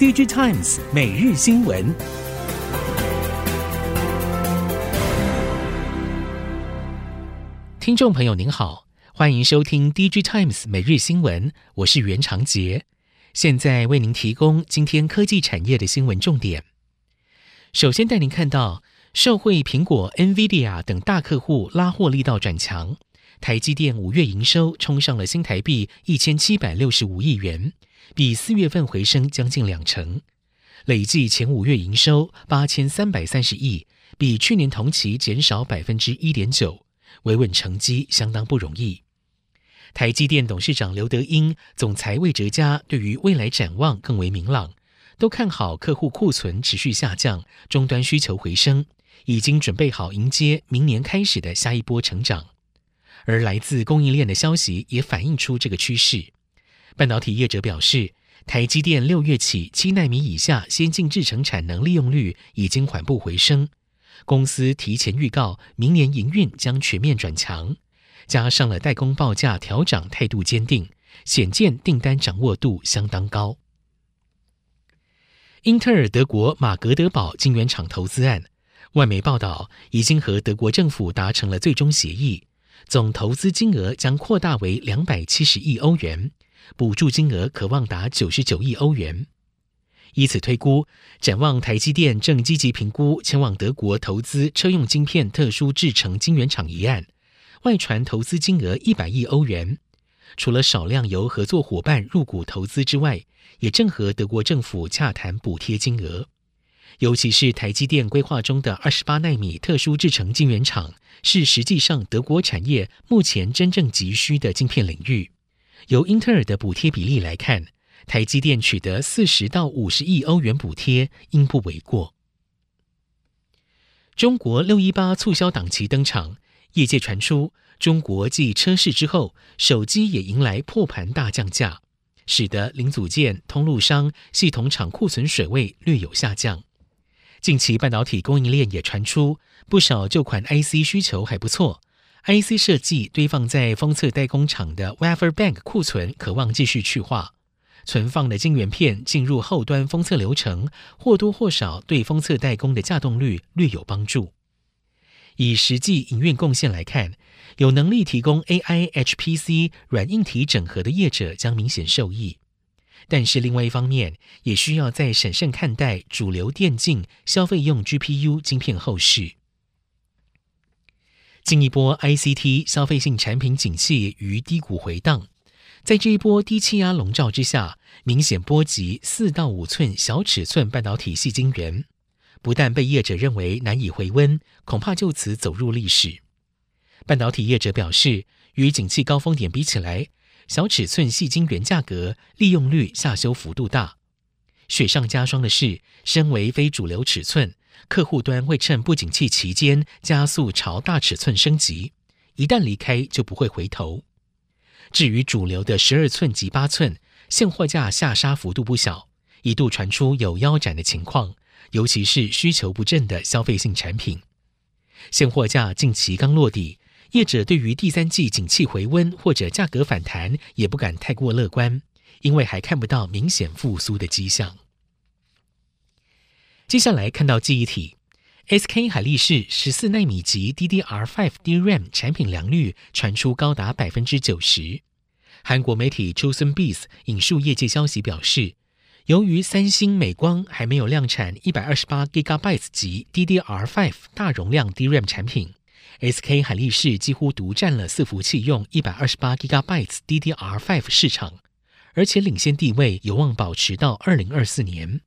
DigiTimes 每日新闻，听众朋友您好，欢迎收听 DigiTimes 每日新闻，我是袁长杰，现在为您提供今天科技产业的新闻重点。首先带您看到，受惠苹果、NVIDIA 等大客户拉货力道转强，台积电五月营收冲上了新台币一千七百六十五亿元。比四月份回升将近两成，累计前五月营收八千三百三十亿，比去年同期减少百分之一点九，维稳成绩相当不容易。台积电董事长刘德英、总裁魏哲嘉对于未来展望更为明朗，都看好客户库存持续下降，终端需求回升，已经准备好迎接明年开始的下一波成长。而来自供应链的消息也反映出这个趋势。半导体业者表示，台积电六月起七奈米以下先进制程产能利用率已经缓步回升，公司提前预告明年营运将全面转强，加上了代工报价调涨态度坚定，显见订单掌握度相当高。英特尔德国马格德堡晶圆厂投资案，外媒报道已经和德国政府达成了最终协议，总投资金额将扩大为两百七十亿欧元。补助金额可望达九十九亿欧元，以此推估，展望台积电正积极评估前往德国投资车用晶片特殊制成晶圆厂一案，外传投资金额一百亿欧元。除了少量由合作伙伴入股投资之外，也正和德国政府洽谈补贴金额。尤其是台积电规划中的二十八奈米特殊制成晶圆厂，是实际上德国产业目前真正急需的晶片领域。由英特尔的补贴比例来看，台积电取得四十到五十亿欧元补贴，应不为过。中国六一八促销档期登场，业界传出中国继车市之后，手机也迎来破盘大降价，使得零组件、通路商、系统厂库存水位略有下降。近期半导体供应链也传出不少旧款 IC 需求还不错。IC 设计堆放在封测代工厂的 Wafer Bank 库存，可望继续去化。存放的晶圆片进入后端封测流程，或多或少对封测代工的稼动率略有帮助。以实际营运贡献来看，有能力提供 AI HPC 软硬体整合的业者将明显受益。但是另外一方面，也需要再审慎看待主流电竞消费用 GPU 晶片后市。近一波 ICT 消费性产品景气于低谷回荡，在这一波低气压笼罩之下，明显波及四到五寸小尺寸半导体细晶圆，不但被业者认为难以回温，恐怕就此走入历史。半导体业者表示，与景气高峰点比起来，小尺寸细晶圆价格利用率下修幅度大。雪上加霜的是，身为非主流尺寸。客户端会趁不景气期间加速朝大尺寸升级，一旦离开就不会回头。至于主流的十二寸及八寸，现货价下杀幅度不小，一度传出有腰斩的情况，尤其是需求不振的消费性产品。现货价近期刚落地，业者对于第三季景气回温或者价格反弹也不敢太过乐观，因为还看不到明显复苏的迹象。接下来看到记忆体，SK 海力士十四奈米级 DDR5 DRAM 产品良率传出高达百分之九十。韩国媒体 Chosun Bees 引述业界消息表示，由于三星、美光还没有量产一百二十八 Gigabyte 级 DDR5 大容量 DRAM 产品，SK 海力士几乎独占了伺服器用一百二十八 gigabyte DDR5 市场，而且领先地位有望保持到二零二四年。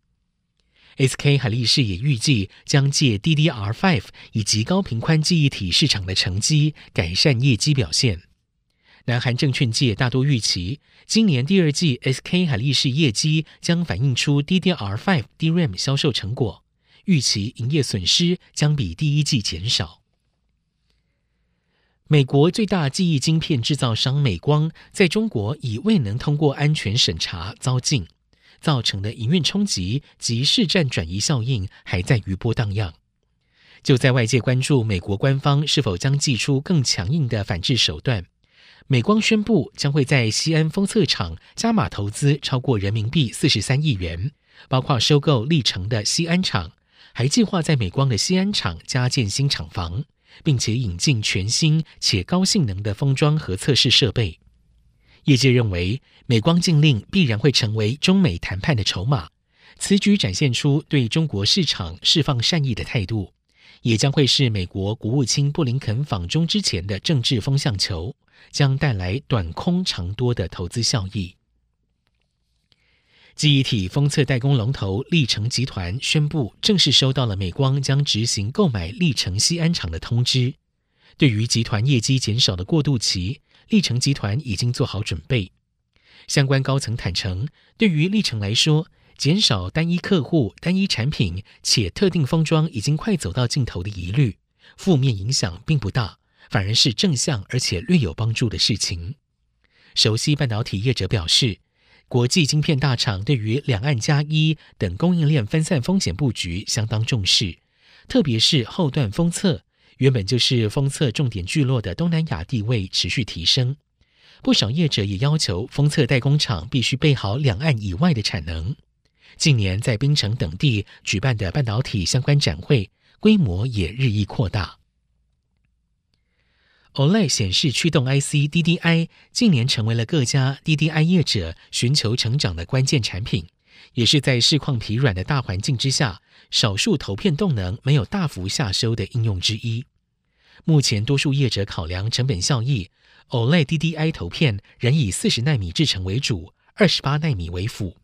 SK 海力士也预计将借 DDR5 以及高频宽记忆体市场的成绩，改善业绩表现。南韩证券界大多预期，今年第二季 SK 海力士业绩将反映出 DDR5 DRAM 销售成果，预期营业损失将比第一季减少。美国最大记忆晶片制造商美光在中国已未能通过安全审查遭禁。造成的营运冲击及市占转移效应还在余波荡漾。就在外界关注美国官方是否将祭出更强硬的反制手段，美光宣布将会在西安封测厂加码投资超过人民币四十三亿元，包括收购力成的西安厂，还计划在美光的西安厂加建新厂房，并且引进全新且高性能的封装和测试设备。业界认为，美光禁令必然会成为中美谈判的筹码，此举展现出对中国市场释放善意的态度，也将会是美国国务卿布林肯访中之前的政治风向球。将带来短空长多的投资效益。记忆体封测代工龙头力成集团宣布，正式收到了美光将执行购买力成西安厂的通知。对于集团业绩减少的过渡期，力成集团已经做好准备。相关高层坦承，对于力成来说，减少单一客户、单一产品且特定封装已经快走到尽头的疑虑，负面影响并不大。反而是正向而且略有帮助的事情。熟悉半导体业者表示，国际晶片大厂对于两岸加一等供应链分散风险布局相当重视，特别是后段封测，原本就是封测重点聚落的东南亚地位持续提升。不少业者也要求封测代工厂必须备好两岸以外的产能。近年在槟城等地举办的半导体相关展会，规模也日益扩大。OLED 显示驱动 IC DDI 近年成为了各家 DDI 业者寻求成长的关键产品，也是在市况疲软的大环境之下，少数投片动能没有大幅下修的应用之一。目前多数业者考量成本效益，OLED DDI 投片仍以四十奈米制程为主，二十八奈米为辅。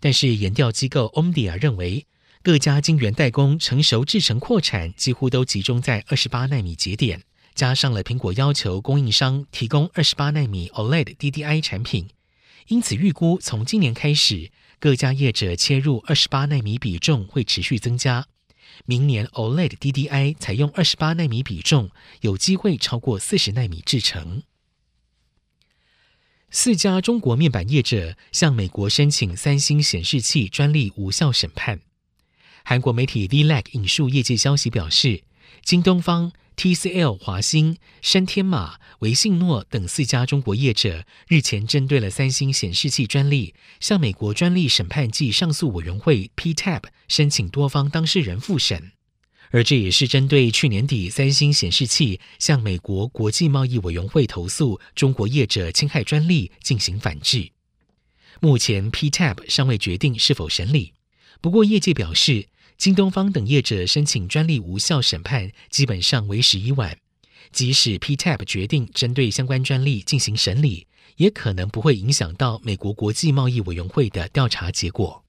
但是研调机构 Omdia 认为，各家晶圆代工成熟制程扩产几乎都集中在二十八奈米节点。加上了苹果要求供应商提供二十八纳米 OLED DDI 产品，因此预估从今年开始，各家业者切入二十八纳米比重会持续增加。明年 OLED DDI 采用二十八纳米比重，有机会超过四十纳米制成。四家中国面板业者向美国申请三星显示器专利无效审判。韩国媒体 VLAC 引述业界消息表示，京东方。TCL、华星、山天马、维信诺等四家中国业者日前针对了三星显示器专利，向美国专利审判暨上诉委员会 （PTAB） 申请多方当事人复审，而这也是针对去年底三星显示器向美国国际贸易委员会投诉中国业者侵害专利进行反制。目前 PTAB 尚未决定是否审理，不过业界表示。京东方等业者申请专利无效审判，基本上为时已晚。即使 PTAB 决定针对相关专利进行审理，也可能不会影响到美国国际贸易委员会的调查结果。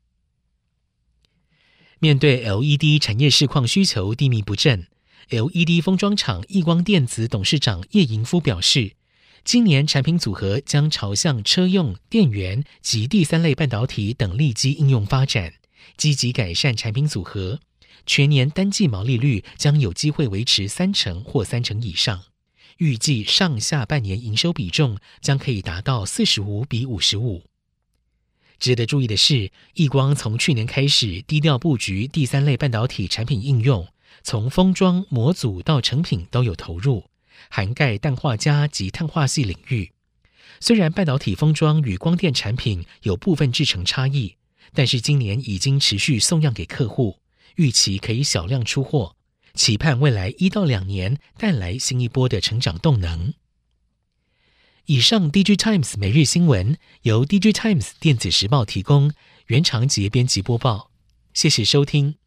面对 LED 产业市况需求低迷不振，LED 封装厂亿光电子董事长叶盈夫表示，今年产品组合将朝向车用、电源及第三类半导体等利基应用发展。积极改善产品组合，全年单季毛利率将有机会维持三成或三成以上。预计上下半年营收比重将可以达到四十五比五十五。值得注意的是，亿光从去年开始低调布局第三类半导体产品应用，从封装、模组到成品都有投入，涵盖氮化镓及碳化矽领域。虽然半导体封装与光电产品有部分制程差异。但是今年已经持续送样给客户，预期可以小量出货，期盼未来一到两年带来新一波的成长动能。以上，DG Times 每日新闻由 DG Times 电子时报提供，原长节编辑播报，谢谢收听。